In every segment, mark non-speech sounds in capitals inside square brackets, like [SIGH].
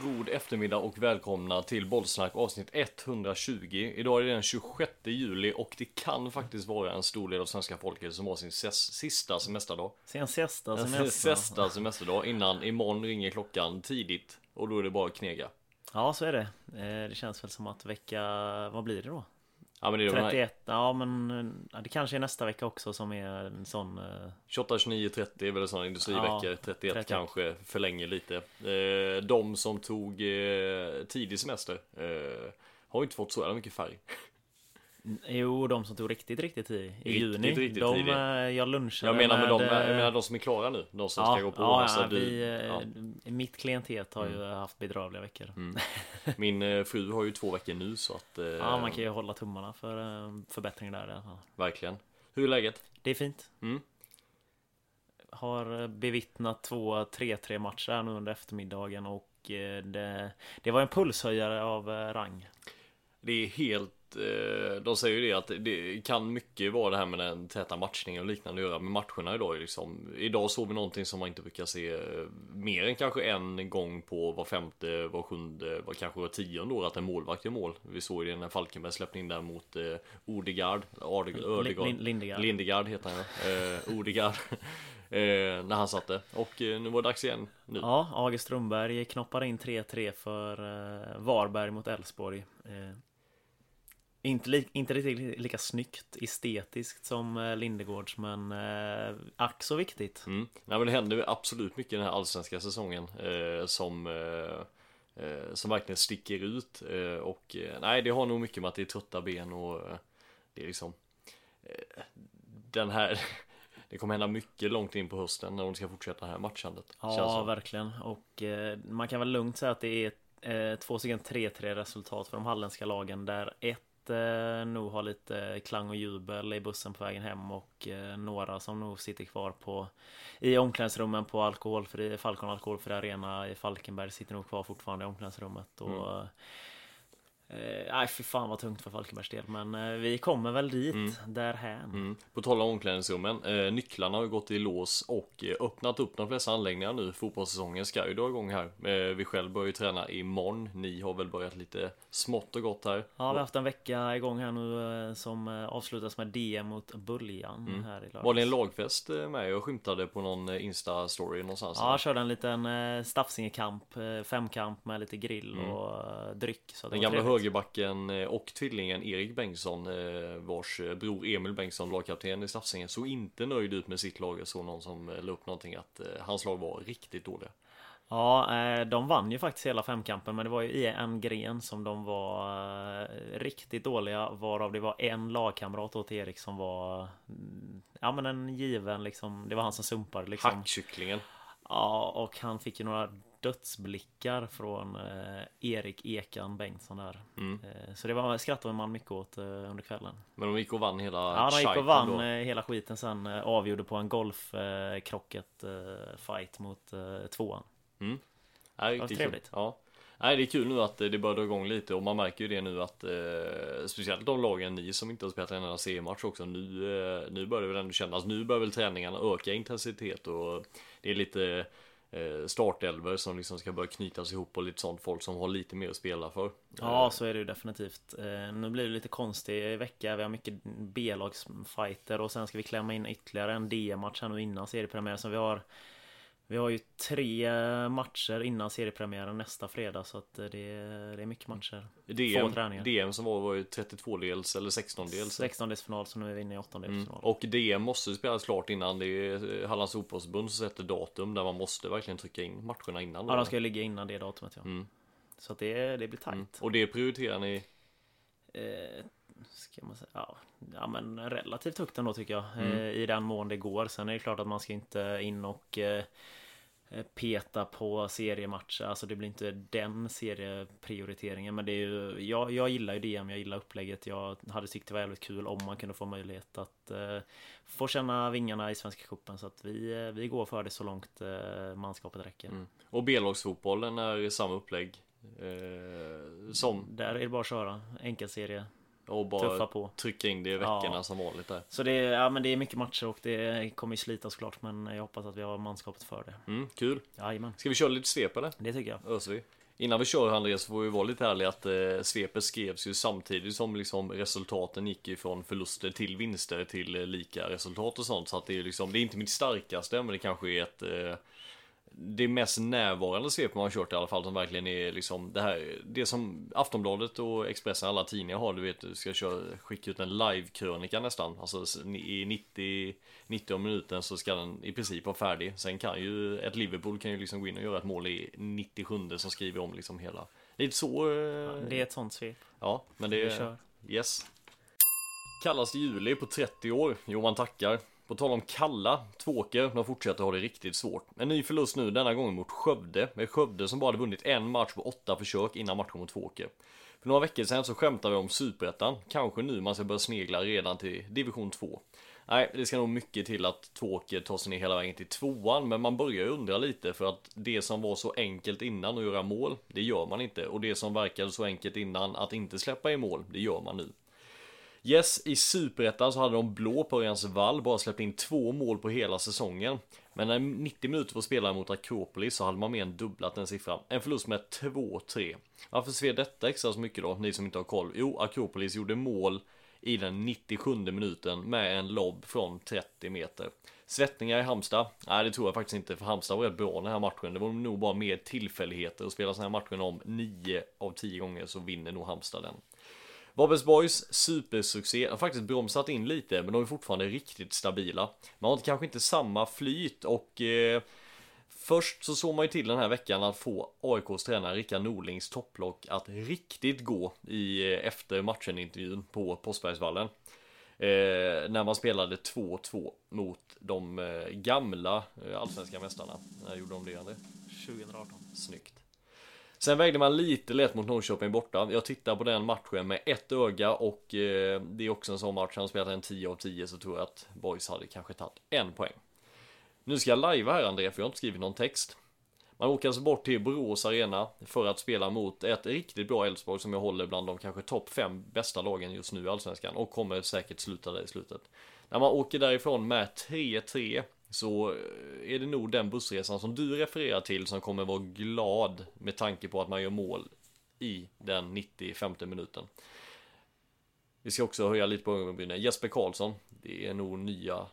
God eftermiddag och välkomna till Bollsnack avsnitt 120. Idag är det den 26 juli och det kan faktiskt vara en stor del av svenska folket som har sin ses- sista semesterdag. Sin sista semester. sista semesterdag innan imorgon ringer klockan tidigt och då är det bara att knega. Ja, så är det. Eh, Det känns väl som att vecka, vad blir det då? Ja men det är de här 31? Ja, men ja, det kanske är nästa vecka också som är en sån. eh, 28, 29, 30 är väl sådana industriveckor. Ja, 31 31. kanske förlänger lite. Eh, De som tog eh, tidig semester eh, har ju inte fått så jävla mycket färg. Jo, de som tog riktigt, riktigt i, i Riktigt, juni. riktigt de, tidig. eh, jag lunchade Jag menar med de, eh, jag menar de som är klara nu. De som ja, ska gå på ja, alltså, ja, du- vi, eh, ja. Mitt klientet har ju haft bedrövliga veckor. [LAUGHS] Min eh, fru har ju två veckor nu så att Ja, man kan ju hålla tummarna för förbättring där i alla fall. Verkligen Hur är läget? Det är fint. Mm. Har bevittnat två 3-3 matcher här nu under eftermiddagen och det, det var en pulshöjare av rang. Det är helt De säger ju det att det kan mycket vara det här med den täta matchningen och liknande att göra med matcherna idag liksom Idag såg vi någonting som man inte brukar se eh, Mer än kanske en gång på var femte, var sjunde, var kanske var tionde år att en målvakt gör mål. Vi såg det när Falkenberg släppte in där mot eh, Odegaard Lindegard. Lindegard heter han eh, Odegaard. [LAUGHS] Eh, När han satte och eh, nu var det dags igen nu. Ja, August Strömberg knoppar in 3-3 för eh, Varberg mot Elfsborg. Inte, li- inte riktigt lika snyggt estetiskt som eh, Lindegårds men eh, ack så viktigt. Mm. Nej men det händer absolut mycket den här allsvenska säsongen eh, som eh, eh, som verkligen sticker ut eh, och nej det har nog mycket med att det är trötta ben och det är liksom den här [LAUGHS] det kommer hända mycket långt in på hösten när de ska fortsätta det här matchandet. Ja, verkligen. Och man kan väl lugnt säga att det är två stycken 3-3 resultat för de halländska lagen där ett eh, nog ha lite klang och jubel i bussen på vägen hem och eh, några som nog sitter kvar på i omklädningsrummen på alkoholfri Falcon alkoholfri arena i Falkenberg sitter nog kvar fortfarande i omklädningsrummet och mm. Nej fy fan vad tungt för Falkenbergs del men eh, vi kommer väl dit därhän. Mm. På tal om omklädningsrummen, eh, nycklarna har ju gått i lås och eh, öppnat upp de flesta anläggningar nu. Fotbollssäsongen ska ju dra igång här. Eh, vi själv börjar ju träna imorgon. Ni har väl börjat lite smått och gott här. Ja, vi har haft en vecka igång här nu eh, som eh, avslutas med DM mot Buljan här i lördags. Var det en lagfest eh, med? Jag skymtade på någon eh, Insta-story någonstans. Ja, jag körde en liten eh, Stafsingekamp, eh, femkamp med lite grill och eh, dryck. Så det Den gamla trevligt. Högerbacken eh, och tvillingen Erik Bengtsson, eh, vars eh, bror Emil Bengtsson, lagkapten i Stafsingen, såg inte nöjd ut med sitt lag. Jag såg någon som la upp någonting att hans lag var riktigt dåliga. Ja, de vann ju faktiskt hela femkampen, men det var ju i en gren som de var riktigt dåliga, varav det var en lagkamrat åt Erik som var mm, Ja men en given liksom, det var han som sumpade liksom Hackkycklingen. Ja, och han fick ju några dödsblickar från eh, Erik Ekan Bengtsson där. Mm. Eh, så det var skrattade man mycket åt eh, under kvällen. Men de gick och vann hela Ja, de gick och vann då. hela skiten sen. Avgjorde på en golfkrocket krocket, fight mot tvåan. Nej, var riktigt trevligt. Kul. Ja. Nej, det är kul nu att det börjar dra igång lite och man märker ju det nu att eh, speciellt de lagen ni som inte har spelat en enda C-match också nu, eh, nu börjar det väl ändå kännas. Nu börjar väl träningarna öka intensitet och det är lite startelver som liksom ska börja knytas ihop och lite sånt folk som har lite mer att spela för. Ja, så är det ju definitivt. Eh, nu blir det lite konstig vecka. Vi har mycket B-lagsfighter och sen ska vi klämma in ytterligare en DM-match här nu innan seriepremiären. Så vi har vi har ju tre matcher innan seriepremiären nästa fredag så att det, det är mycket matcher. DM, Få träningar. DM som var, var ju 32-dels eller 16-dels. 16-delsfinal så nu är vi inne i 8-delsfinal. Mm. Och DM måste spelas klart innan. Det är Hallands fotbollsförbund som sätter datum där man måste verkligen trycka in matcherna innan. Ja, de ska ju ligga innan det datumet ja. Mm. Så att det, det blir tajt. Mm. Och det prioriterar ni? Eh, ska man säga, ja, ja men relativt högt ändå tycker jag. Mm. Eh, I den mån det går. Sen är det klart att man ska inte in och eh, Eh, peta på seriematcher. Alltså det blir inte den serieprioriteringen. Men det är ju, jag, jag gillar ju DM, jag gillar upplägget. Jag hade tyckt det var jävligt kul om man kunde få möjlighet att eh, få känna vingarna i Svenska Cupen. Så att vi, eh, vi går för det så långt eh, manskapet räcker. Mm. Och B-lagsfotbollen är samma upplägg? Eh, som? Där är det bara att köra. Enkelserie. Och bara på. trycka in det i veckorna ja. som vanligt där. Så det är, ja, men det är mycket matcher och det kommer ju slita såklart. Men jag hoppas att vi har manskapet för det. Mm, kul. Jajamän. Ska vi köra lite svep eller? Det tycker jag. Öser vi. Innan vi kör Andreas får vi vara lite ärliga att eh, svepet skrevs ju samtidigt som liksom resultaten gick ifrån förluster till vinster till eh, lika resultat och sånt. Så att det är liksom, det är inte mitt starkaste men det kanske är ett eh, det mest närvarande svep man har kört i alla fall som verkligen är liksom det här Det som Aftonbladet och Expressen alla tidningar har du vet du ska köra, skicka ut en live-krönika nästan. Alltså i 90 90 minuten så ska den i princip vara färdig. Sen kan ju ett Liverpool kan ju liksom gå in och göra ett mål i 97 som skriver om liksom hela. Lite så eh, ja, Det är ett sånt svep. Ja men det är Yes. Kallaste juli på 30 år. Johan tackar på tal om kalla, Tvååker, de fortsätter ha det riktigt svårt. En ny förlust nu, denna gång mot Skövde. Med Skövde som bara hade vunnit en match på åtta försök innan matchen mot Tvååker. För några veckor sedan så skämtade vi om Superettan. Kanske nu man ska börja snegla redan till division 2. Nej, det ska nog mycket till att Tvååker tar sig ner hela vägen till tvåan, men man börjar ju undra lite för att det som var så enkelt innan att göra mål, det gör man inte. Och det som verkade så enkelt innan att inte släppa i mål, det gör man nu. Yes, i Superettan så hade de blå på Örjans vall bara släppt in två mål på hela säsongen. Men när 90 minuter får spelare mot Akropolis så hade man mer än dubblat den siffran. En förlust med 2-3. Varför ser detta extra så mycket då, ni som inte har koll? Jo, Akropolis gjorde mål i den 97 minuten med en lobb från 30 meter. Svettningar i Halmstad? Nej, det tror jag faktiskt inte, för Halmstad var rätt bra den här matchen. Det var nog bara mer tillfälligheter och spela sådana här matcher om 9 av 10 gånger så vinner nog Halmstad den. Varbergs Boys supersuccé, har faktiskt bromsat in lite men de är fortfarande riktigt stabila. Man har kanske inte samma flyt och eh, Först så såg man ju till den här veckan att få AIKs tränare Rickard Norlings topplock att riktigt gå i eh, efter matchen intervjun på Postbergsvallen. Eh, när man spelade 2-2 mot de eh, gamla eh, allsvenska mästarna. När gjorde de det André? 2018. Snyggt. Sen vägde man lite lätt mot Norrköping borta. Jag tittar på den matchen med ett öga och eh, det är också en sån match. Han spelat en 10 av 10 så tror jag att Boys hade kanske tagit en poäng. Nu ska jag lajva här André, för jag har inte skrivit någon text. Man åker alltså bort till Borås Arena för att spela mot ett riktigt bra Elfsborg som jag håller bland de kanske topp 5 bästa lagen just nu i Allsvenskan och kommer säkert sluta där i slutet. När man åker därifrån med 3-3 så eh, är det nog den bussresan som du refererar till som kommer vara glad med tanke på att man gör mål i den 95 minuten. Vi ska också höja lite på ögonbrynen. Jesper Karlsson, det är nog nya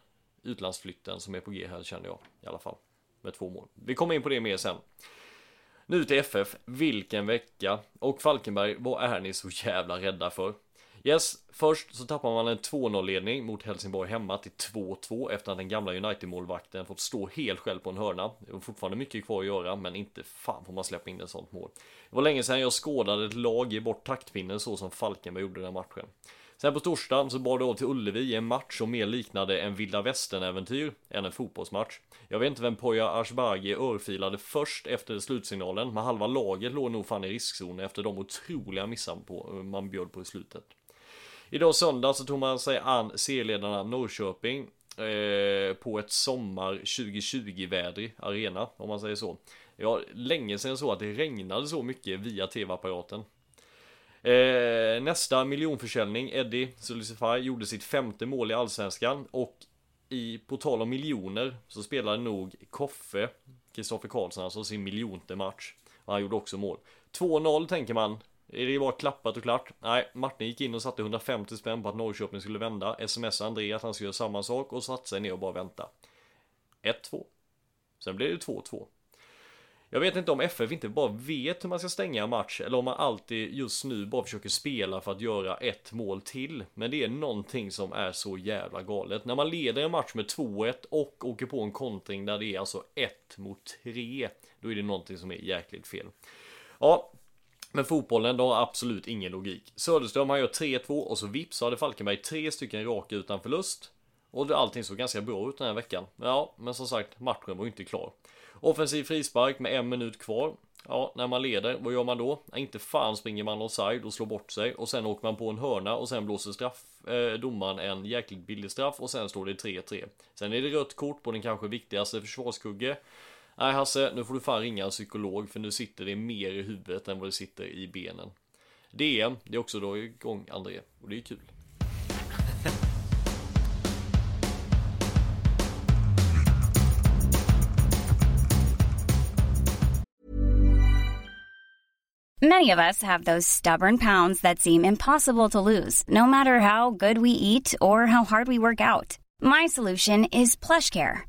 utlandsflytten som är på G här känner jag i alla fall. Med två mål. Vi kommer in på det mer sen. Nu till FF, vilken vecka! Och Falkenberg, vad är ni så jävla rädda för? Yes, först så tappar man en 2-0 ledning mot Helsingborg hemma till 2-2 efter att den gamla United-målvakten fått stå helt själv på en hörna. Det var fortfarande mycket kvar att göra, men inte fan får man släppa in ett sånt mål. Det var länge sedan jag skådade ett lag ge bort taktpinnen så som Falkenberg gjorde den matchen. Sen på torsdagen så bar det av till Ullevi i en match som mer liknade en vilda västern-äventyr än en fotbollsmatch. Jag vet inte vem Poya Ashbagi örfilade först efter slutsignalen, men halva laget låg nog fan i riskzon efter de otroliga missar man bjöd på i slutet. Idag söndag så tog man sig an serieledarna Norrköping eh, på ett sommar 2020-vädrig arena, om man säger så. Ja, länge sedan så att det regnade så mycket via tv-apparaten. Eh, nästa miljonförsäljning, Eddie Sulicify, gjorde sitt femte mål i Allsvenskan och i, på tal om miljoner så spelade nog Koffe Kristoffer Karlsson alltså sin miljonte match. Och han gjorde också mål. 2-0 tänker man. Är det bara klappat och klart? Nej, Martin gick in och satte 150 spänn på att Norrköping skulle vända. Sms André att han skulle göra samma sak och satte sig ner och bara vänta. 1-2. Sen blev det 2-2. Jag vet inte om FF inte bara vet hur man ska stänga en match eller om man alltid just nu bara försöker spela för att göra ett mål till. Men det är någonting som är så jävla galet. När man leder en match med 2-1 och åker på en kontring där det är alltså 1 mot 3. Då är det någonting som är jäkligt fel. Ja, men fotbollen då har absolut ingen logik. Söderström han gör 3-2 och så vips så hade Falkenberg tre stycken raka utan förlust. Och allting såg ganska bra ut den här veckan. Ja, men som sagt, matchen var inte klar. Offensiv frispark med en minut kvar. Ja, när man leder, vad gör man då? inte fan springer man offside och slår bort sig och sen åker man på en hörna och sen blåser straff, eh, domaren en jäkligt billig straff och sen står det 3-3. Sen är det rött kort på den kanske viktigaste försvarskugge. Nej Hasse, nu får du fan ringa en psykolog för nu sitter det mer i huvudet än vad det sitter i benen. DM, det är också då igång André och det är kul. Many of us have those stubborn pounds that seem impossible to lose, no matter how good we eat or how hard we work out. My solution is plush care.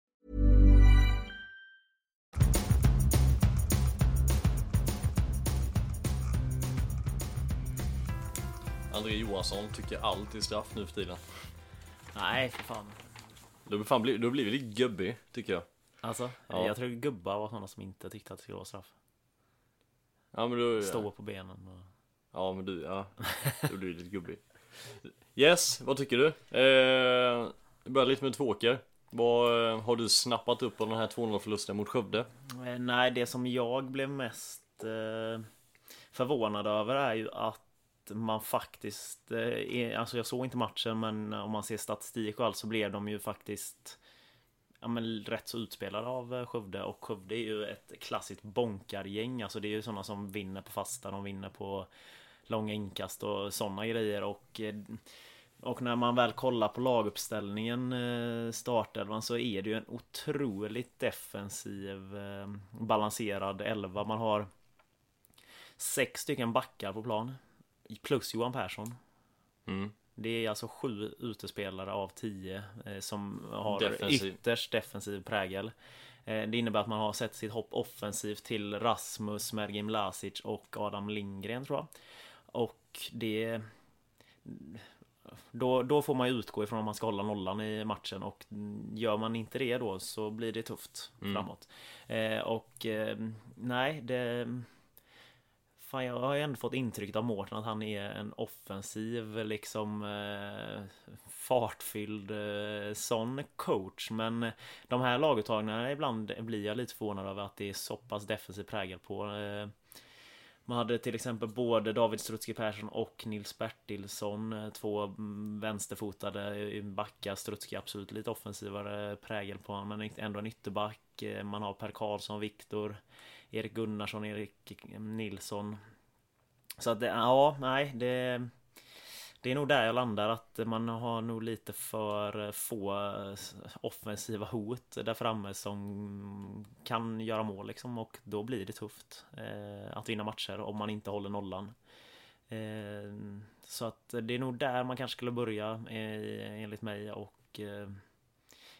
André Johansson tycker allt är straff nu för tiden. Nej, för fan. Du har fan blivit, du har blivit lite gubbig, tycker jag. Alltså, Ja. jag tror gubbar var sådana som inte tyckte att det skulle vara straff. Ja men du... Stå på benen och... Ja men du, ja. Du blir lite gubbig. Yes, vad tycker du? Eh, vi börjar lite med Tvååker. Vad eh, har du snappat upp av den här 2-0 förlusten mot Skövde? Eh, Nej, det som jag blev mest eh, förvånad över är ju att man faktiskt, eh, är, alltså jag såg inte matchen men om man ser statistik och allt så blev de ju faktiskt ja, men rätt så utspelade av eh, Skövde och Skövde är ju ett klassiskt bonkargäng. Alltså det är ju sådana som vinner på fasta, de vinner på långa inkast och sådana grejer och eh, och när man väl kollar på laguppställningen eh, startelvan så är det ju en otroligt defensiv balanserad elva. Man har sex stycken backar på plan. Plus Johan Persson. Mm. Det är alltså sju utespelare av tio eh, som har Defensiv. ytterst defensiv prägel. Eh, det innebär att man har sett sitt hopp offensivt till Rasmus, Mergim Lasic och Adam Lindgren tror jag. Och det... Då, då får man ju utgå ifrån om man ska hålla nollan i matchen och gör man inte det då så blir det tufft Mm. framåt. Eh, och nej, det... Fan, jag har ju ändå fått intrycket av Mårten att han är en offensiv, liksom eh, fartfylld eh, sån coach. Men de här laguttagningarna ibland blir jag lite förvånad över att det är så pass defensiv prägel på. Eh, man hade till exempel både David Strutski Persson och Nils Bertilsson, eh, två vänsterfotade eh, backar. Strutski absolut lite offensivare prägel på honom, men ändå en ytterback. Eh, man har Per Karlsson, Viktor, Erik Gunnarsson, Erik Nilsson. Så att det, ja, nej, det... det är nog där jag landar att man har nog lite för få eh, offensiva hot där framme som kan göra mål liksom och då blir det tufft eh, att vinna matcher om man inte håller nollan. Eh, så att det är nog där man kanske skulle börja eh, enligt mig och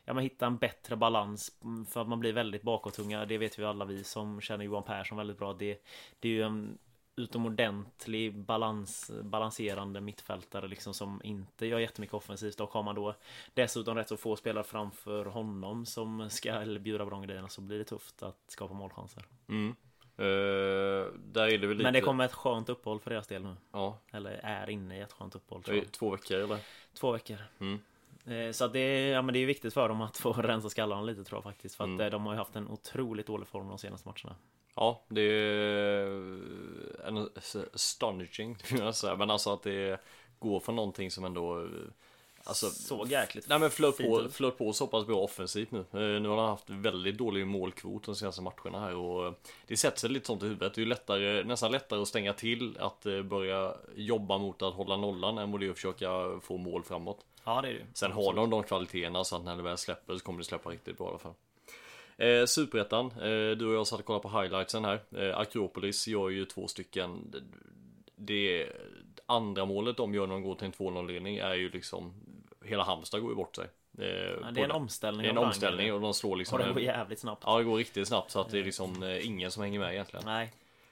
ja, men hitta en bättre balans för att man blir väldigt bakåtunga. Det vet vi alla vi som känner Johan Persson väldigt bra. Det, det är ju en utomordentlig balans, balanserande mittfältare liksom som inte gör jättemycket offensivt och har man då dessutom rätt så få spelare framför honom som ska bjuda på de grejerna så blir det tufft att skapa målchanser. Mm. Uh, där är det väl lite... Men det kommer ett skönt uppehåll för deras del nu. Ja. Eller är inne i ett skönt uppehåll. Två veckor eller? Två veckor. Mm. Uh, så det, ja, men det är viktigt för dem att få [LAUGHS] rensa skallarna lite tror jag faktiskt. För att mm. uh, de har ju haft en otroligt dålig form de senaste matcherna. Ja, det är en astonishing, men alltså att det går från någonting som ändå Alltså, Såg jäkligt Nej men flöt på, flöt på så pass bra offensivt nu. Eh, nu har han haft väldigt dålig målkvot de senaste matcherna här och det sätter sig lite sånt i huvudet. Det är ju lättare, nästan lättare att stänga till att eh, börja jobba mot att hålla nollan än vad det är att försöka få mål framåt. Ja det är det Sen har de de kvaliteterna så att när det väl släpper så kommer det släppa riktigt bra i alla fall. Eh, Superettan, eh, du och jag satt och kollade på highlightsen här. Eh, Akropolis gör ju två stycken. Det andra målet de gör när de går till en 2-0-ledning är ju liksom Hela Halmstad går ju bort sig. Eh, ja, det är en omställning. Det är en omställning och de slår liksom. Och det går jävligt snabbt. Ja, det går riktigt snabbt så att det är liksom eh, ingen som hänger med egentligen. Nej.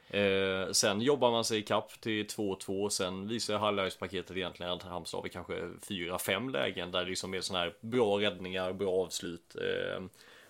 Eh, sen jobbar man sig i kapp till 2-2. Sen visar highlights-paketet egentligen att Halmstad har vi kanske 4-5 lägen där det liksom är sådana här bra räddningar, bra avslut. Eh,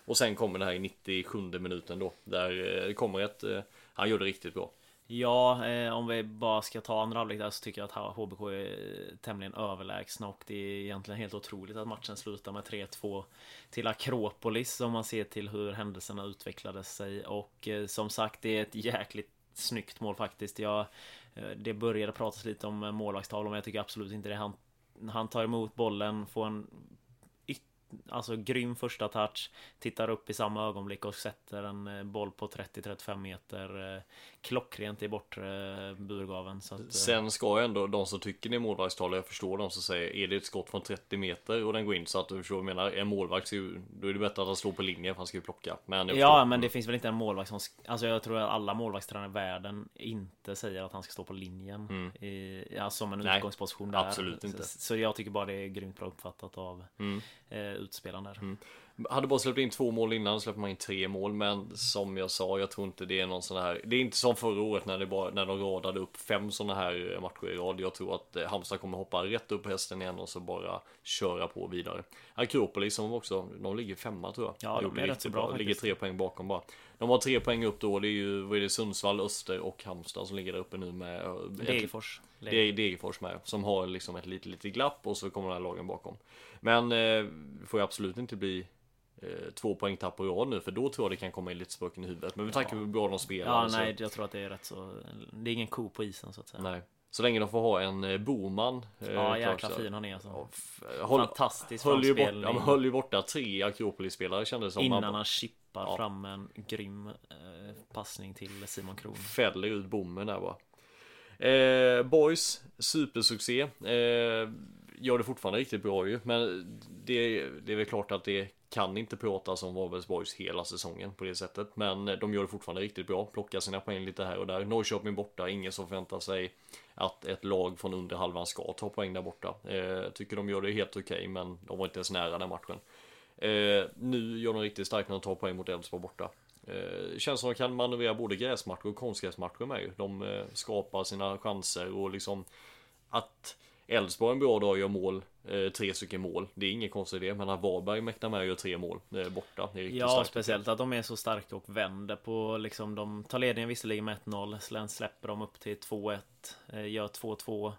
och sen kommer det här i 97 minuten då. Där eh, det kommer ett... Eh, han gör det riktigt bra. Ja, eh, om vi bara ska ta andra halvlek där så tycker jag att HBK är tämligen överlägsna och det är egentligen helt otroligt att matchen slutar med 3-2 till Akropolis om man ser till hur händelserna utvecklade sig och eh, som sagt det är ett jäkligt snyggt mål faktiskt. Jag, eh, det började pratas lite om eh, målvaktstavlan men jag tycker absolut inte det. Han, han tar emot bollen, får en Alltså grym första touch Tittar upp i samma ögonblick och sätter en eh, boll på 30-35 meter Klockrent i bortre eh, burgaven så att, Sen ska ändå de som tycker det är målvaktstal Jag förstår de som säger Är det ett skott från 30 meter och den går in så att du förstår vad jag menar En målvakt Då är det bättre att han slår på linjen för han ska ju plocka men Ja men det finns väl inte en målvakt som Alltså jag tror att alla målvaktstränare i världen Inte säger att han ska stå på linjen mm. i, ja, Som en utgångsposition där Absolut inte så, så jag tycker bara det är grymt bra uppfattat av mm eh, utspelaren där. Mm. Hade bara släppt in två mål innan, släpper man in tre mål. Men som jag sa, jag tror inte det är någon sån här. Det är inte som förra året när, det bara, när de radade upp fem såna här matcher i rad. Jag tror att eh, Halmstad kommer hoppa rätt upp hästen igen och så bara köra på vidare. Akropolis som också, de ligger femma tror jag. Ja, de är rätt så bra. bra ligger tre poäng bakom bara. De har tre poäng upp då. Det är ju vad är det, Sundsvall, Öster och Halmstad som ligger där uppe nu med eh, Degerfors. Det är Degerfors med. Som har liksom ett litet, litet glapp och så kommer de här lagen bakom. Men eh, får ju absolut inte bli eh, två poäng tapp på rad nu för då tror jag det kan komma in lite spöken i huvudet. Men vi tackar ja. hur bra de spelar. Ja, nej, jag tror att det är rätt så. Det är ingen ko på isen så att säga. Nej. Så länge de får ha en eh, Boman eh, Ja jäkla fin han är alltså. Ja, håll, Fantastisk höll ju, bort, ja, höll ju borta tre Akropolis-spelare kändes som. Innan han, han chippar ja. fram en grym eh, passning till Simon Kron. Fäller ut bommen där bara. Eh, boys, supersuccé. Eh, gör det fortfarande riktigt bra ju. Men det, det är väl klart att det kan inte pratas om Varbergs Boys hela säsongen på det sättet. Men de gör det fortfarande riktigt bra. Plockar sina poäng lite här och där. Norrköping borta. Ingen som förväntar sig att ett lag från under halvan ska ta poäng där borta. Eh, tycker de gör det helt okej, okay, men de var inte ens nära den matchen. Eh, nu gör de riktigt starkt när de tar poäng mot Elfsborg borta. Eh, känns som att de kan manövrera både gräsmatcher och konstgräsmatcher med ju. De eh, skapar sina chanser och liksom att Elfsborg en bra dag gör mål, eh, tre stycken mål. Det är inget konstigt det, men att Varberg mäktar med och gör tre mål eh, borta. Det är ja, starkt. speciellt att de är så starka och vänder på liksom. De tar ledningen visserligen med 1-0, sen släpper de upp till 2-1, eh, gör 2-2.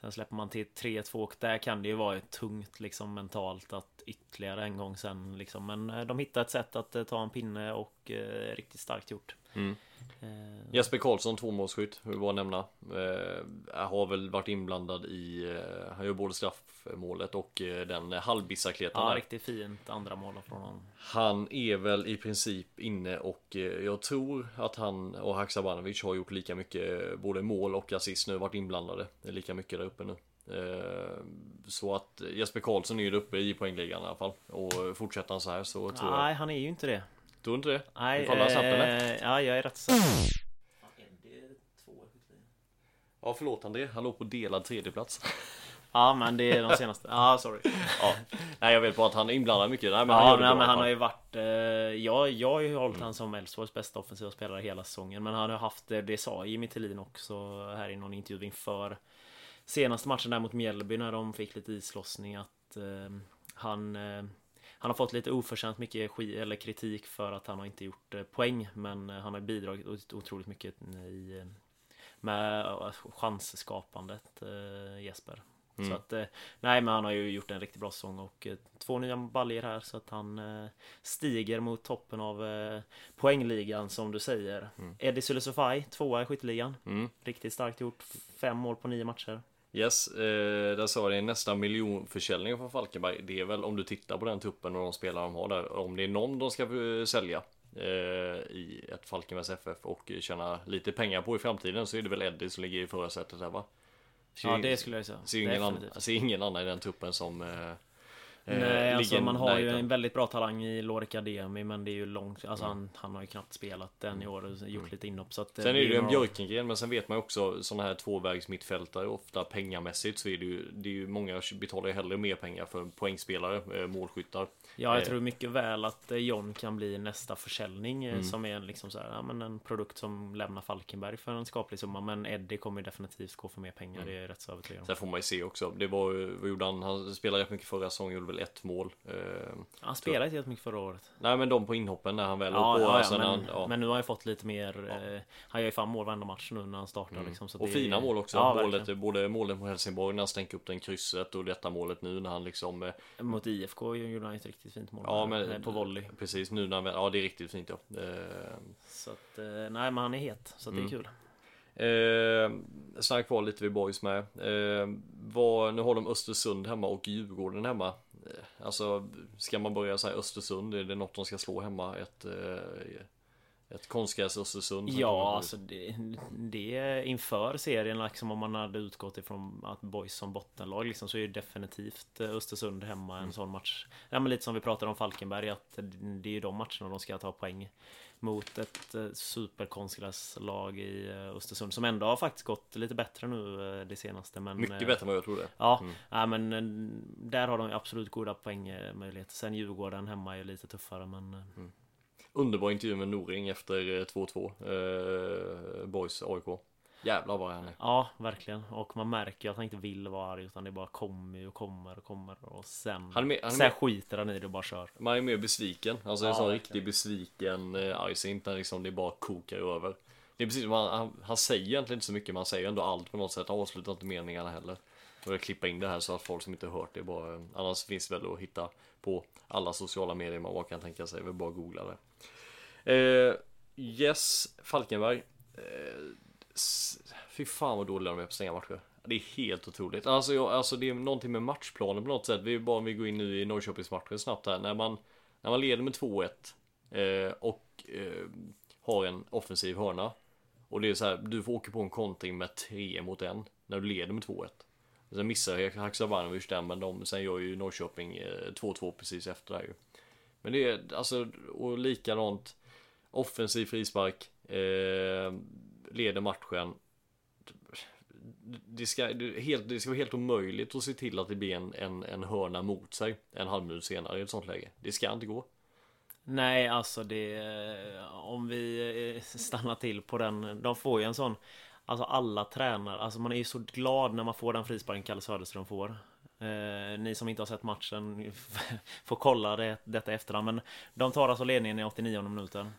Sen släpper man till 3-2 och där kan det ju vara tungt liksom mentalt att ytterligare en gång sen liksom. Men de hittar ett sätt att ta en pinne och eh, riktigt starkt gjort. Mm. Eh, Jesper Karlsson, tvåmålsskytt, vill bara nämna. Eh, har väl varit inblandad i, eh, han gör både straffmålet och eh, den halvbissakleten. Ja, där. riktigt fint andra mål från honom. Han är väl i princip inne och eh, jag tror att han och Haksabanovic har gjort lika mycket, både mål och assist nu, varit inblandade lika mycket där uppe nu. Eh, så att Jesper Karlsson är ju uppe i poängligan i alla fall. Och fortsätter han så här så tror jag... Nej, han är ju inte det. Tror du inte det? Nej, Du kollar snabbt eller? eh, ja, jag är rätt säker. Ja förlåt André, han låg på delad tredjeplats. Ja, men det är de senaste. Ja, sorry. ja. Nej jag vet bara att han är inblandad mycket. Nej, men han Ja, det nej, men han har ju varit... Eh, jag, jag har ju hållit han som Elfsborgs bästa offensiva spelare hela säsongen. Men han har haft, eh, det sa Jimmy Tillin också här i någon intervju inför senaste matchen där mot Mjällby när de fick lite islossning att eh, han eh, han har fått lite oförtjänt mycket eller kritik för att han har inte gjort eh, poäng Men eh, han har bidragit ot- otroligt mycket i, eh, med eh, chansskapandet Jesper Mm. Så att, nej men han har ju gjort en riktigt bra säsong och två nya baljer här så att han stiger mot toppen av poängligan som du säger. Eddie Sulisofaj, tvåa i skytteligan. Mm. Riktigt starkt gjort. Fem mål på nio matcher. Yes, eh, där sa det nästan miljonförsäljning från Falkenberg. Det är väl om du tittar på den truppen och de spelare de har där. Om det är någon de ska eh, sälja eh, i ett Falkenbergs FF och tjäna lite pengar på i framtiden så är det väl Eddie som ligger i förarsätet där va? Ser- Ja det skulle jag säga. Ser ingen, annan, ser ingen annan i den truppen som eh, eh, Nej, alltså ligger man har ju en väldigt bra talang i Lorik Ademi men det är ju långt, alltså han, han har ju knappt spelat den i år och gjort lite inhopp så att eh, Mm. Sen är det ju en Björkengren men sen vet man ju också sådana här tvåvägs mittfältare ofta pengamässigt så är det ju, det är ju många betalar ju hellre mer pengar för poängspelare, eh, målskyttar. Ja, jag Eh. tror mycket väl att eh, John kan bli nästa försäljning eh, Mm. som är liksom så här, ja, men en produkt som lämnar Falkenberg för en skaplig summa. Men Eddie kommer definitivt gå för mer pengar, Mm. det är jag rätt så övertygad om. Sen får man ju se också. Det var vad gjorde han? Han spelade rätt mycket förra säsongen, gjorde väl ett mål. Eh, Han spelade inte helt mycket förra året. nej men de på inhoppen när han väl Ja, på. ja, ja, sen men, han, ja. men nu har han fått lite mer eh, Han gör ju fan mål varenda match nu när han startar liksom, så Mm. och det fina mål också. Ja, målet, verkligen. både målet mot Helsingborg när han stänker upp den krysset och detta målet nu när han liksom eh, Mot IFK gjorde han ett riktigt fint mål Ja men på volley. Precis nu när han ja det är riktigt fint ja. Så att, nej men han är het, så att det är kul. Eh, stannar kvar lite vid Boys med. Eh, vad, nu har de Östersund hemma och Djurgården hemma. Alltså, ska man börja säga Östersund? Är det något de ska slå hemma? Ett, eh, ett konstgräs Östersund? Ja, alltså det, det inför serien, liksom om man hade utgått ifrån att Boys som bottenlag liksom, så är ju definitivt eh, Östersund hemma en sån match. Ja, men lite som vi pratade om Falkenberg, att det är ju de matcherna de ska ta poäng mot ett eh, superkonstgräslag i eh, Östersund som ändå har faktiskt gått lite bättre nu eh, det senaste. Men, Mycket bättre än vad jag trodde. Ja, ja, men där har de absolut goda poängmöjligheter. Sen Djurgården hemma är lite tuffare, men eh, Underbar intervju med Noring efter eh, 2-2. Eh, Boys AIK. Jävlar vad han är. Ja, verkligen. Och man märker att han inte vill vara arg utan det bara kommer och kommer och kommer och sen Han är med- han är Sen skiter han i det och bara kör. Man är mer besviken. Alltså en Ja, sån verkligen. riktig besviken eh, argsint när liksom det bara kokar över. Det är precis som han, han, han säger egentligen inte så mycket, men han säger ändå allt på något sätt. Han avslutar inte meningarna heller. Och jag klippa in det här så att folk som inte hört det bara... eh, Annars finns väl att hitta på alla sociala medier man bara kan tänka sig. Är bara googla det. Eh, yes, Falkenberg. Eh, fy fan vad dåliga de är på att stänga matcher. Det är helt otroligt. Alltså, jag, alltså det är någonting med matchplanen på något sätt. Vi är bara om vi går in nu i Norrköpingsmatchen snabbt här. När man, när man leder med 2-1 eh, och eh, har en offensiv hörna. Och det är så här, du får åka på en kontring med 3 mot 1 när du leder med 2-1. Sen missar Haksabanovic den men de, sen gör ju Norrköping eh, 2-2 precis efter det här ju. Men det är alltså, och likadant offensiv frispark, eh, leder matchen. Det ska, helt, det ska vara helt omöjligt att se till att det blir en, en, en hörna mot sig en halv minut senare i ett sånt läge. Det ska inte gå. Nej, alltså det... Om vi eh, stannar till på den. De får ju en sån... Alltså alla tränare, alltså man är ju så glad när man får den frisparken Kalle Söderström får. Eh, ni som inte har sett matchen [LAUGHS] får kolla det, detta i efterhand. Men de tar alltså ledningen i 89 minuten.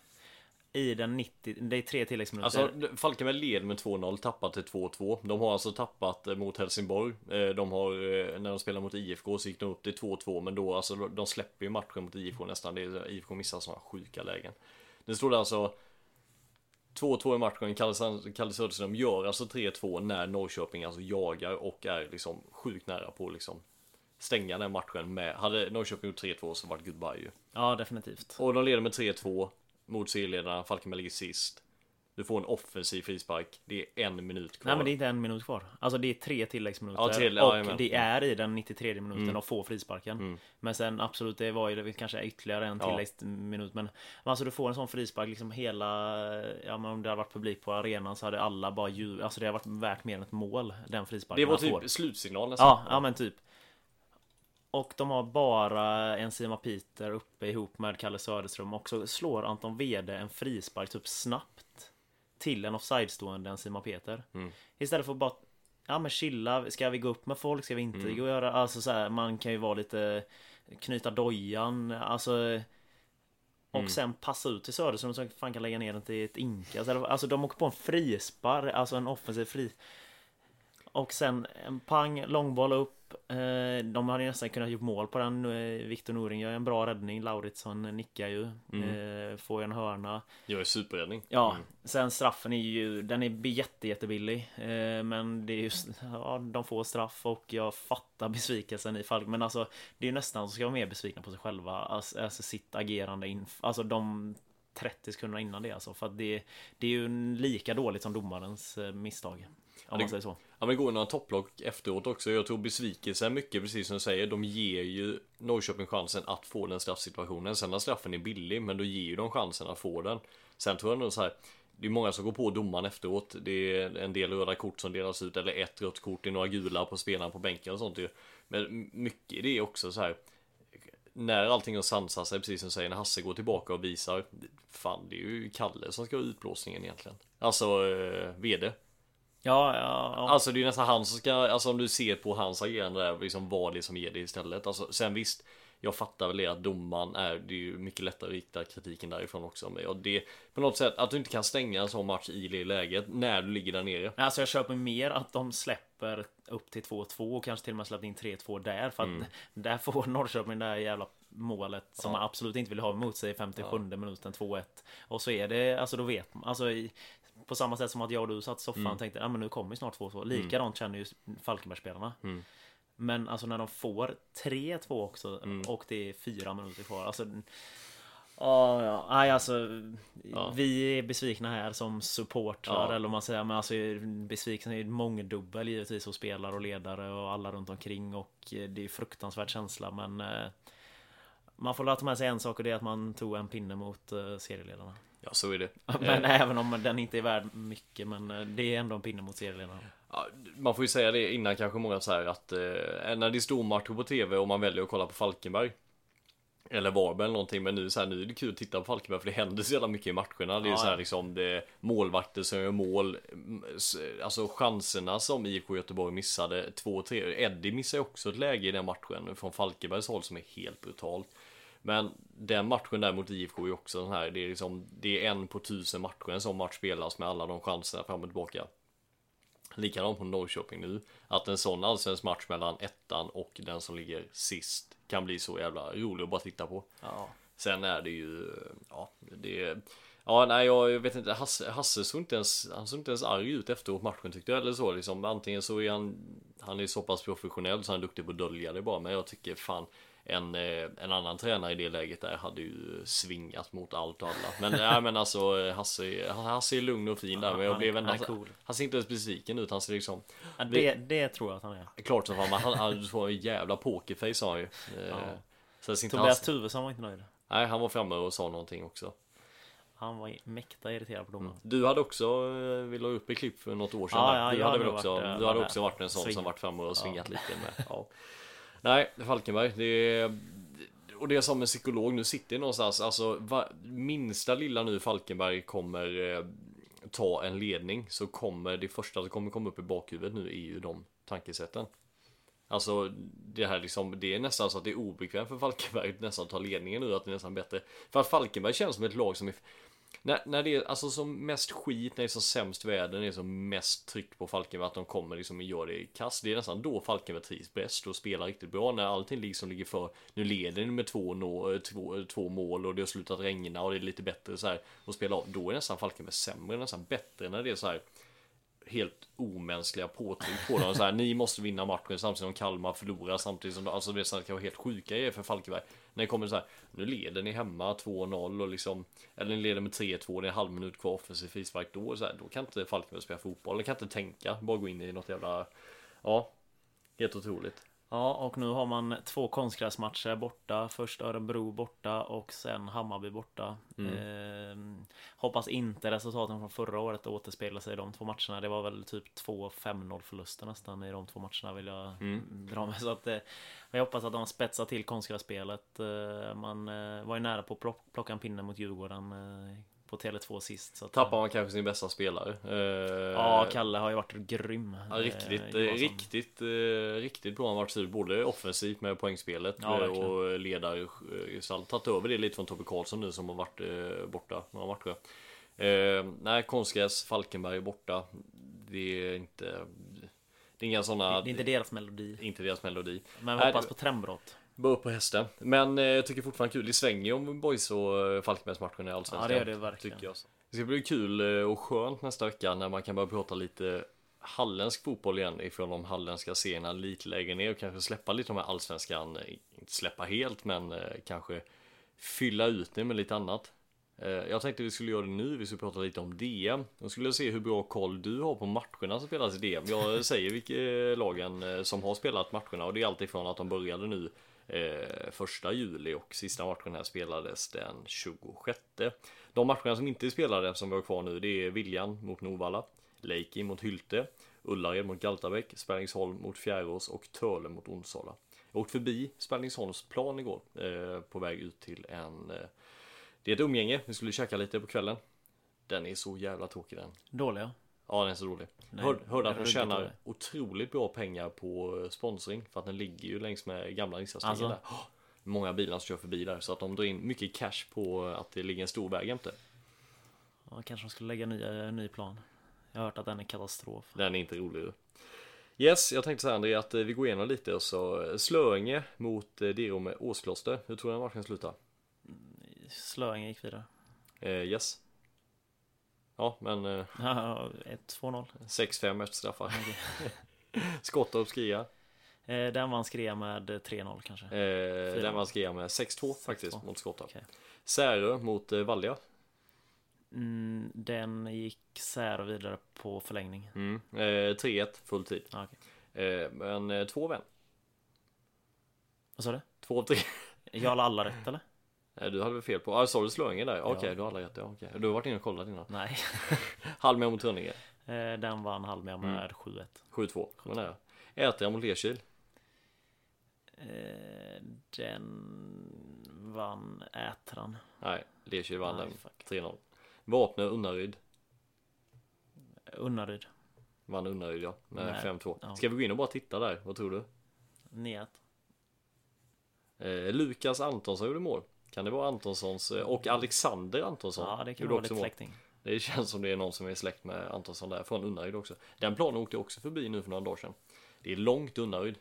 I den 90, det är tre tilläggsminuter. Alltså Falkenberg leder med 2-0, tappat till 2-2. De har alltså tappat eh, mot Helsingborg. Eh, De har, eh, när de spelar mot IFK så gick de upp till 2-2. Men då, alltså de släpper ju matchen mot IFK nästan. Det är, IFK missar sådana sjuka lägen. Det stod alltså 2-2 i matchen. Kalle, Söderström gör alltså 3-2 när Norrköping alltså jagar och är liksom sjukt nära på liksom stänga den matchen med. Hade Norrköping gjort 3-2 så var det goodbye ju. Ja, definitivt. Och de leder med 3-2 mot serieledarna. Falkenberg ligger sist. Du får en offensiv frispark. Det är en minut kvar. Nej men det är inte en minut kvar. Alltså det är tre tilläggsminuter. Ja, till- och ja, jajamän. det är i den 93 minuten Mm. och får frisparken. Mm. Men sen absolut, det var ju kanske ytterligare en Ja. tilläggsminut. Men men alltså du får en sån frispark liksom hela... Ja men om det hade varit publik på arenan så hade alla bara ju... Alltså det hade varit värt mer än ett mål. Den frisparken det var han får. typ slutsignal nästan. Ja, ja men typ. Och de har bara en Sima Peter uppe ihop med Kalle Söderström och så slår Anton Wede en frispark typ snabbt till en offside-stående en Sima Peter. Mm. Istället för att bara Ja men chilla, ska vi gå upp med folk? Ska vi inte Mm. gå och göra? Alltså så här, man kan ju vara lite Knyta dojan, alltså Och Mm. sen passa ut till Söderström så fan kan lägga ner den till ett. Alltså, alltså de åker på en frispar, alltså en offensiv fri och sen en pang, långboll upp. Eh, De hade nästan kunnat gjort mål på den. Eh, Viktor Noring gör en bra räddning. Lauritsson nickar ju. Eh, Får en hörna. Gör ju superräddning. Ja, Mm. sen straffen är ju, den är jätte, jättebillig. Men det är just, ja, de får straff och jag fattar besvikelsen i Falk. Men alltså, det är nästan så ska vara mer besvikna på sig själva. Alltså, alltså sitt agerande in, alltså de 30 sekunderna innan det alltså. För att det, det är ju lika dåligt som domarens misstag. Om det- man säger så. Ja men det går några topplock efteråt också. Jag tror besvikelsen mycket, precis som du säger. De ger ju Norrköping chansen att få den straffsituationen. Sen när straffen är billig, men då ger ju de chansen att få den. Sen tror jag nog så här. Det är många som går på domaren efteråt. Det är en del röda kort som delas ut eller ett rött kort. Det är några gula på spelarna på bänken och sånt ju. Men mycket det är också så här. När allting har sansat sig, precis som du säger, när Hasse går tillbaka och visar. Fan, det är ju Kalle som ska ha utblåsningen egentligen. Alltså, eh, VD. Ja, ja, ja. Alltså det är nästan han som ska, alltså om du ser på hans agerande där, liksom vad det är som ger det istället. Alltså sen visst, jag fattar väl det att domaren är, det är ju mycket lättare att rikta kritiken därifrån också. Men ja, det, på något sätt, att du inte kan stänga en sån match i det läget när du ligger där nere. Alltså jag köper mer att de släpper upp till 2-2 och kanske till och med släppt in 3-2 där. För att Mm. [LAUGHS] där får Norrköping det här jävla målet som Ja. man absolut inte vill ha emot sig i 57 minuten 2-1. Och så är det, alltså då vet man. Alltså i, på samma sätt som att jag och du satt i soffan Mm. och tänkte ja men nu kommer ju snart 2-2. Likadant känner ju Falkenbergsspelarna. Mm. Men alltså när de får 3-2 också Mm. och det är fyra minuter kvar. Alltså Ja, ja, nej alltså Ja. Vi är besvikna här som supportrar Ja. eller om man säger men alltså besvikelsen är mångdubbel givetvis hos spelare och ledare och alla runt omkring och eh, det är fruktansvärd känsla men eh, Man får lära med sig en sak och det är att man tog en pinne mot eh, serieledarna. Ja, så är det. Men Eh, även om den inte är värd mycket men eh, det är ändå en pinne mot serieledarna. Ja, man får ju säga det innan kanske många här att eh, när det är stormatcher på tv och man väljer att kolla på Falkenberg eller Varberg eller någonting men nu så här, nu är det kul att titta på Falkenberg för det händer så jävla mycket i matcherna. Det är Ja, så här liksom det målvakter som gör mål. mm, Alltså chanserna som IFK Göteborg missade, två, tre. Eddie missar också ett läge i den matchen från Falkenbergs håll som är helt brutalt. Men den matchen där mot IFK är också den här, det är liksom, det är en på tusen matcher en sån match spelas med alla de chanserna fram och tillbaka. Likadant på Norrköping nu. Att en sån allsvensk match mellan ettan och den som ligger sist kan bli så jävla rolig att bara titta på. Ja. Sen är det ju, ja, det Ja, nej, jag vet inte. Hasse, Hasse såg inte ens, han såg inte ens arg ut efteråt matchen tyckte jag. Eller så liksom. Antingen så är han, han är så pass professionell så han är duktig på att dölja det bara. Men jag tycker fan, en, eh, en annan tränare i det läget där hade ju svingat mot allt och alla. Men nej, men alltså Hasse, Hasse är lugn och fin där. Men jag Han- blev ändå, han är cool. han ser inte ens besviken ut. Han ser liksom, Ja, det, det tror jag att han är. klart som fan, men han, han får en jävla pokerface sa han ju. Eh, Ja. Så Tobias Tuvesson var inte nöjd. Nej, han var framme och sa någonting också. Han var mäkta irriterad på domaren. Du hade också, eh, vi la upp ett klipp för något år sedan Ja, ja, Du hade väl också, varit, du hade också varit en sån som varit framme och svingat lite med. Nej, Falkenberg, det är och det är som en psykolog nu sitter någonstans, alltså va, minsta lilla nu Falkenberg kommer eh, ta en ledning så kommer det första som kommer komma upp i bakhuvudet nu är ju de tankesätten. Alltså det här liksom, det är nästan så att det är obekvämt för Falkenberg att nästan ta ledningen nu, att det är nästan bättre. För att Falkenberg känns som ett lag som är när, när det är alltså som mest skit, när det är som sämst väder, när det är som mest tryck på Falkenberg att de kommer liksom och gör det i kast. Det är nästan då Falkenberg trivs bäst och spelar riktigt bra. När allting liksom ligger för, nu leder ni med två, nå, två, två mål och det har slutat regna och det är lite bättre så här och spela av. Då är nästan Falkenberg sämre, nästan bättre när det är så här helt omänskliga påtryck på dem. Så här, ni måste vinna matchen samtidigt som Kalmar förlorar samtidigt som alltså det är så här, helt sjuka grejer för Falkenberg. När det kommer så här, nu leder ni hemma 2-0 och liksom, eller ni leder med 3-2, det är en halv minut kvar offensiv frispark. Då, så här, då kan inte Falkenberg spela fotboll, de kan inte tänka, bara gå in i något jävla, ja, helt otroligt. Ja, och nu har man två konstgräsmatcher borta. Först Örebro borta och sen Hammarby borta. Mm. Eh, hoppas inte resultaten från förra året återspeglar sig i de två matcherna. Det var väl typ två 5-0 förluster nästan i de två matcherna vill jag Mm. dra med. Så att, eh, jag hoppas att de spetsar till konstgrässpelet. Eh, man var ju nära på att plock- plocka en pinne mot Djurgården eh, på Tele2 sist. Så att, Tappar man kanske sin bästa spelare. Eh, Ja, Kalle har ju varit grym. Ja, riktigt, eh, eh, riktigt, eh, riktigt bra han varit sur både offensivt med poängspelet Ja, eh, och ledargestalt. Tagit över det lite från Tobbe Karlsson nu som har varit eh, borta några matcher. Eh, nej, konstgräs, Falkenberg är borta. Det är inte, det är inga sådana, Det är inte deras melodi. inte deras melodi. Men vi hoppas på trendbrott. Bara upp på hästen. Men eh, jag tycker fortfarande kul. Det svänger ju om Boys och eh, Falkenbergsmatchen i Allsvenskan. Ja, det gör det verkligen. Tycker jag. Det ska bli kul eh, och skönt nästa vecka när man kan börja prata lite halländsk fotboll igen ifrån de halländska serierna lite lägre ner och kanske släppa lite de här allsvenskan, eh, inte släppa helt men kanske fylla ut det med lite annat. Jag tänkte vi skulle göra det nu, vi skulle prata lite om DM. Jag skulle se hur bra koll du har på matcherna som spelas i DM. Jag [LAUGHS] säger vilka lagen som har spelat matcherna och det är alltifrån att de började nu eh, första juli och sista matchen här spelades den 26. De matcherna som inte är spelade som vi har kvar nu det är Viljan mot Novalla, Leiki mot Hylte, Ullared mot Galtabäck, Spänningsholm mot Fjärås och Töle mot Onsala. Jag åkte förbi Spänningsholms plan igår eh, på väg ut till en eh, det är ett umgänge, vi skulle käka lite på kvällen. Den är så jävla tråkig den. Dåliga. Ja den är så rolig. Nej, Hör, hörde att de tjänar dålig. otroligt bra pengar på eh, sponsring för att den ligger ju längs med gamla riksdagsvägen Alltså? där. Oh, Många bilar som kör förbi där så att de drar in mycket cash på att det ligger en stor väg jämte. Ja, kanske de skulle lägga ny, eh, ny plan. Jag har hört att den är katastrof. Den är inte rolig ju. Yes, jag tänkte säga André att eh, vi går igenom lite och så eh, Slöinge mot eh, Diro med Åskloster. Hur tror du den matchen slutar? Slöinge gick vidare. Eh, yes. Ja, men eh, Ja, 1-2-0. 6-5 efter straffar. Skottorp Skria. Eh, Den vann Skrea med eh, 3-0 kanske. Eh, den vann Skria med 6-2 faktiskt 6-2. mot Skottorp. Okej. Särö mot eh, Valja. Mm, den gick Sär vidare på förlängning. Mm. Eh, 3-1 full tid. Ja, okej. Eh, men eh, två vän. Vad sa du? 2-3. Jag har alla rätt eller? Eh, Du hade väl fel på, ah, sa du Slöinge där? Okej, Ja. du har alla rätt. Ja, okej. Du har varit inne och kollat innan. Nej. [LAUGHS] Halmia mot Rönninge. Eh, Den vann Halmia med Mm. 7-1. 7-2. Var nära. Ätria mot Lerkil. Eh, Den vann Ätran. Nej, Lerkil vann Nej, den. fuck. 3-0. Vapnö Unnaryd. Unnaryd. Vann Unnaryd ja, med Nej, 5-2. ja. Ska vi gå in och bara titta där? Vad tror du? 9-1. Eh, Lukas Antonsson gjorde mål. Kan det vara Antonssons eh, och Alexander Antonsson? Ja, det kan vara lite släkting. Det känns som det är någon som är släkt med Antonsson där från Unnaryd också. Den planen åkte också förbi nu för några dagar sedan. Det är långt Unnaryd.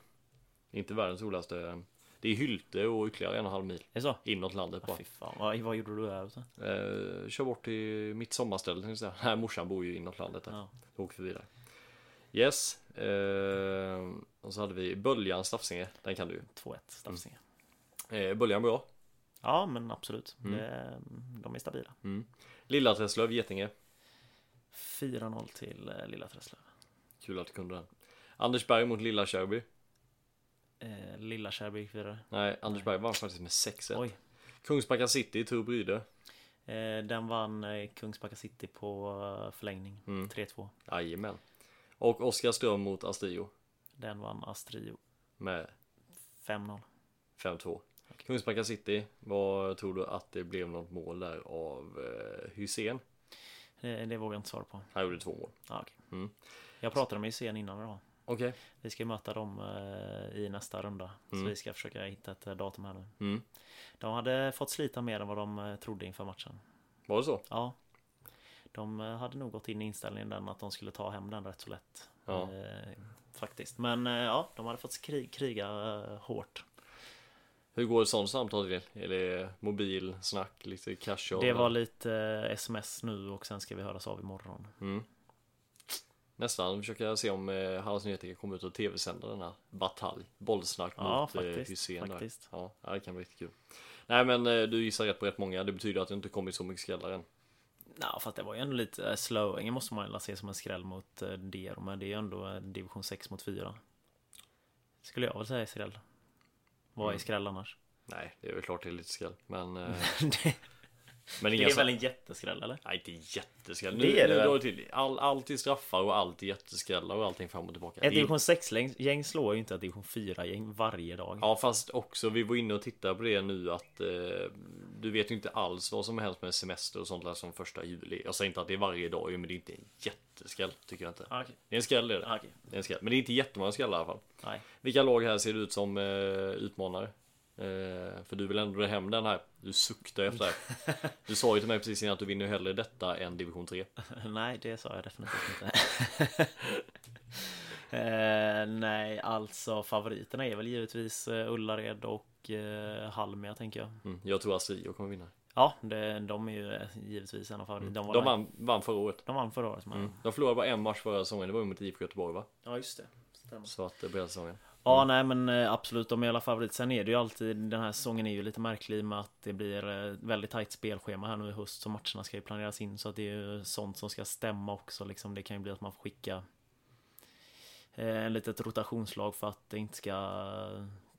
Inte världens roligaste. Det är Hylte och ytterligare en och en halv mil Är det så? inåt landet bara. fy fan. Vad, vad gjorde du där ute? Eh, kör bort till mitt sommarställe säga. Nej, morsan bor ju inåt landet där. Ja. Jag åker förbi där. Yes. Eh, och så hade vi Böljan Stafsinge. Den kan du ju. 2-1 Stafsinge. Eh, Böljan bra. Ja, men absolut. Mm. Det, de är stabila. Lilla Träslöv Getinge. 4-0 till eh, Lilla Träslöv. Kul att du kunde den. Anders Berg mot Lilla Kärrby. Eh, Lilla Kärrby gick vidare. Nej, Anders Berg vann faktiskt med 6-1. Oj. Kungsbacka City, Tor Bryde. Eh, den vann eh, Kungsbacka City på förlängning. Mm. 3-2. Jajamän. Och Oskarström mot Astrio Den vann Astrio. med 5-0. 5-2. Kungsbacka City, vad tror du att det blev något mål där av eh, Hysén? Eh, det vågar jag inte svara på. Han gjorde två mål. Ja, okej. Mm. Jag pratade med Hysén innan idag. Okej. Vi ska möta dem eh, i nästa runda. Så Mm. vi ska försöka hitta ett eh, datum här nu. Mm. De hade fått slita mer än vad de trodde inför matchen. Var det så? Ja. De hade nog gått in i inställningen den att de skulle ta hem den rätt så lätt. Ja. Faktiskt. Men ja, de hade fått krig, kriga hårt. Hur går ett sånt samtal till? Är det mobil, snack, lite cash? Det var lite eh, sms nu och sen ska vi höras av imorgon. Mm. nästan försöka se om eh, Hallands Nyheter kan komma ut och tv-sända denna batalj. Bollsnack Ja, mot eh, faktiskt, där. faktiskt. Ja, det kan bli riktigt kul. Nej men eh, du gissar rätt på rätt många. Det betyder att det inte kommit så mycket skrällar än. Ja, fast det var ju ändå lite äh, slowingen måste man ju se som en skräll mot äh, Dero, men det är ju ändå äh, division 6 mot 4. Skulle jag väl säga skräll. Vad är Mm. skräll annars? Nej, det är väl klart det är lite skräll. Men, eh, [LAUGHS] det, men det är så- väl en jätteskräll eller? Nej, inte jätteskräll. Det Nu, är det nu väl? till. All, allt är straffar och allt är jätteskrällar och allting fram och tillbaka. Ett division 6-gäng slår ju inte ett division 4-gäng varje dag. Ja fast också vi var inne och tittade på det nu att eh, du vet ju inte alls vad som har hänt med semester och sånt där som första juli. Jag säger inte att det är varje dag men det är inte en jätteskräll tycker jag inte. Ah, okej. Det är en skräll är det. Ah, okej. det är en skräll. Men det är inte jättemånga skrällar i alla fall. Nej. Vilka lag här ser det ut som eh, utmanare? Eh, för du vill ändå dra hem den här. Du suktar efter det. här. [LAUGHS] Du sa ju till mig precis innan att du vinner hellre detta än division 3. [LAUGHS] Nej, det sa jag definitivt inte. [LAUGHS] eh, nej, alltså favoriterna är väl givetvis eh, Ullared och eh, Halmia tänker jag. Mm, jag tror Astrio kommer vinna. Ja, det, de är ju eh, givetvis en av favoriterna. De, var De där- vann, vann förra året. de vann förra året. Mm. De förlorade bara en match förra säsongen. Det var ju mot IFK Göteborg va? Ja, just det. Stämmer. Så att det blev säsongen. Ja, nej men eh, absolut, de är alla favorit. Sen är det ju alltid, den här säsongen är ju lite märklig i med att det blir eh, väldigt tajt spelschema här nu i höst. Så matcherna ska ju planeras in så att det är ju sånt som ska stämma också liksom. Det kan ju bli att man får skicka eh, en litet rotationslag för att det inte ska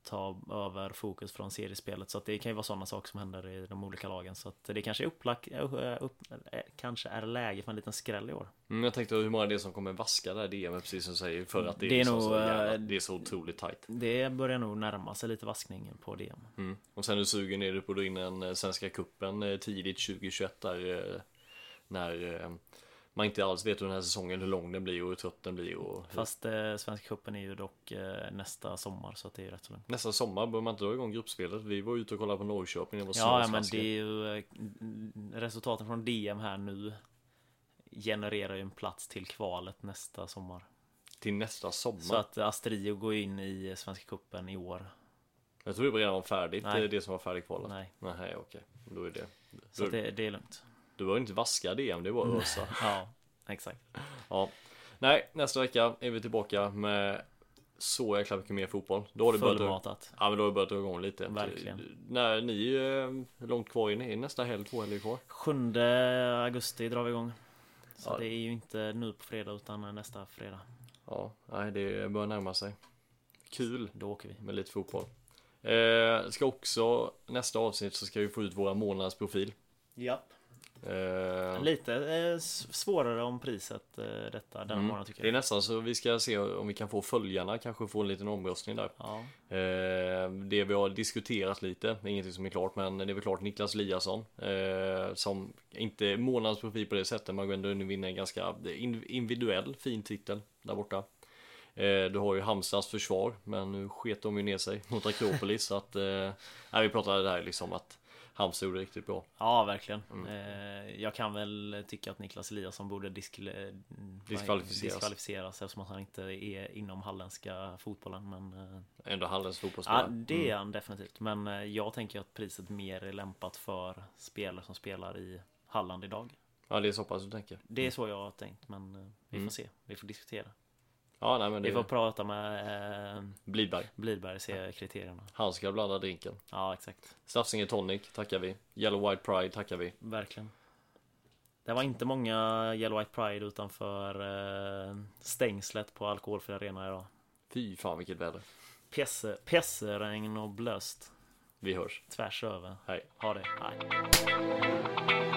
ta över fokus från seriespelet. Så att det kan ju vara sådana saker som händer i de olika lagen. Så att det kanske är upplack, eh, upp, eh, kanske är läge för en liten skräll i år. Mm, jag tänkte hur många det är som kommer vaska det här DMet precis som du säger för att det, Det är så, nog, så jävla, eh, det är så otroligt tajt. Det börjar nog närma sig lite vaskning på DM. Mm. Och sen är du sugen är du på att dra in en eh, Svenska eh, tidigt 2021 där eh, när eh, man inte alls vet hur den här säsongen, hur lång den blir och hur trött den blir och Fast eh, Svenska cupen är ju dock eh, nästa sommar så att det är rätt så lugnt. Nästa sommar bör man inte dra igång gruppspelet. Vi var ute och kollade på Norrköping. Det var Ja, ja men det är ju eh, resultaten från DM här nu genererar ju en plats till kvalet nästa sommar. Till nästa sommar. Så att Astrio går in i Svenska cupen i år. Jag tror det var redan var färdigt, Nej. eh, det som var färdigt kvalet. Nej, Nej, okej. Då är det. så Då, att det, det är lugnt. Du var inte vaska DM, det var ösa. [LAUGHS] Ja, exakt. Ja. Nej, nästa vecka är vi tillbaka med så jäkla mycket mer fotboll. Då har det börjat, ja, men då har det börjat dra igång lite. Verkligen. När ni är hur långt kvar är ni? Är nästa helg, två helger kvar? 7 augusti drar vi igång. Så Ja. det är ju inte nu på fredag utan nästa fredag. Ja, nej, det börjar närma sig. Kul Då åker vi. med lite fotboll. Eh, ska också nästa avsnitt så ska vi få ut våra månadsprofil. Ja. Eh, Lite eh, svårare om priset eh, detta denna mm. månad tycker Det är jag. nästan så vi ska se om vi kan få följarna, kanske få en liten omröstning där. Ja. Eh, det vi har diskuterat lite, ingenting som är klart, men det är väl klart Niklas Eliasson eh, som inte är månadsprofil på det sättet, går ändå vinner en ganska in- individuell fin titel där borta. Eh, du har ju Halmstads försvar, men nu sket de ju ner sig mot Akropolis, [LAUGHS] så att eh, vi pratade där liksom att Halmstad gjorde riktigt bra. Ja, verkligen. Mm. Eh, jag kan väl tycka att Niklas Eliasson borde diskle- mm, Diskvalificeras. diskvalificeras eftersom att han inte är inom halländska fotbollen. Men eh, Ändå Hallens ja, fotbollsspelare. det är han definitivt. Men eh, jag tänker att priset mer är lämpat för spelare som spelar i Halland idag. Ja, det är så pass du tänker. Det är så jag har tänkt, men eh, vi Mm. får se. Vi får diskutera. Ja, nej men Vi får det prata med eh, Blidberg. Blidberg, se kriterierna. Han ska blanda drinken. Ja, exakt. Stafsinge Tonic tackar vi. Yellow White Pride tackar vi. Verkligen. Det var inte många Yellow White Pride utanför eh, stängslet på Alkoholfri Arena idag. Fy fan vilket väder. Pesse, pesseregn och blöst Vi hörs. tvärs över. Hej. Ha det. Nej.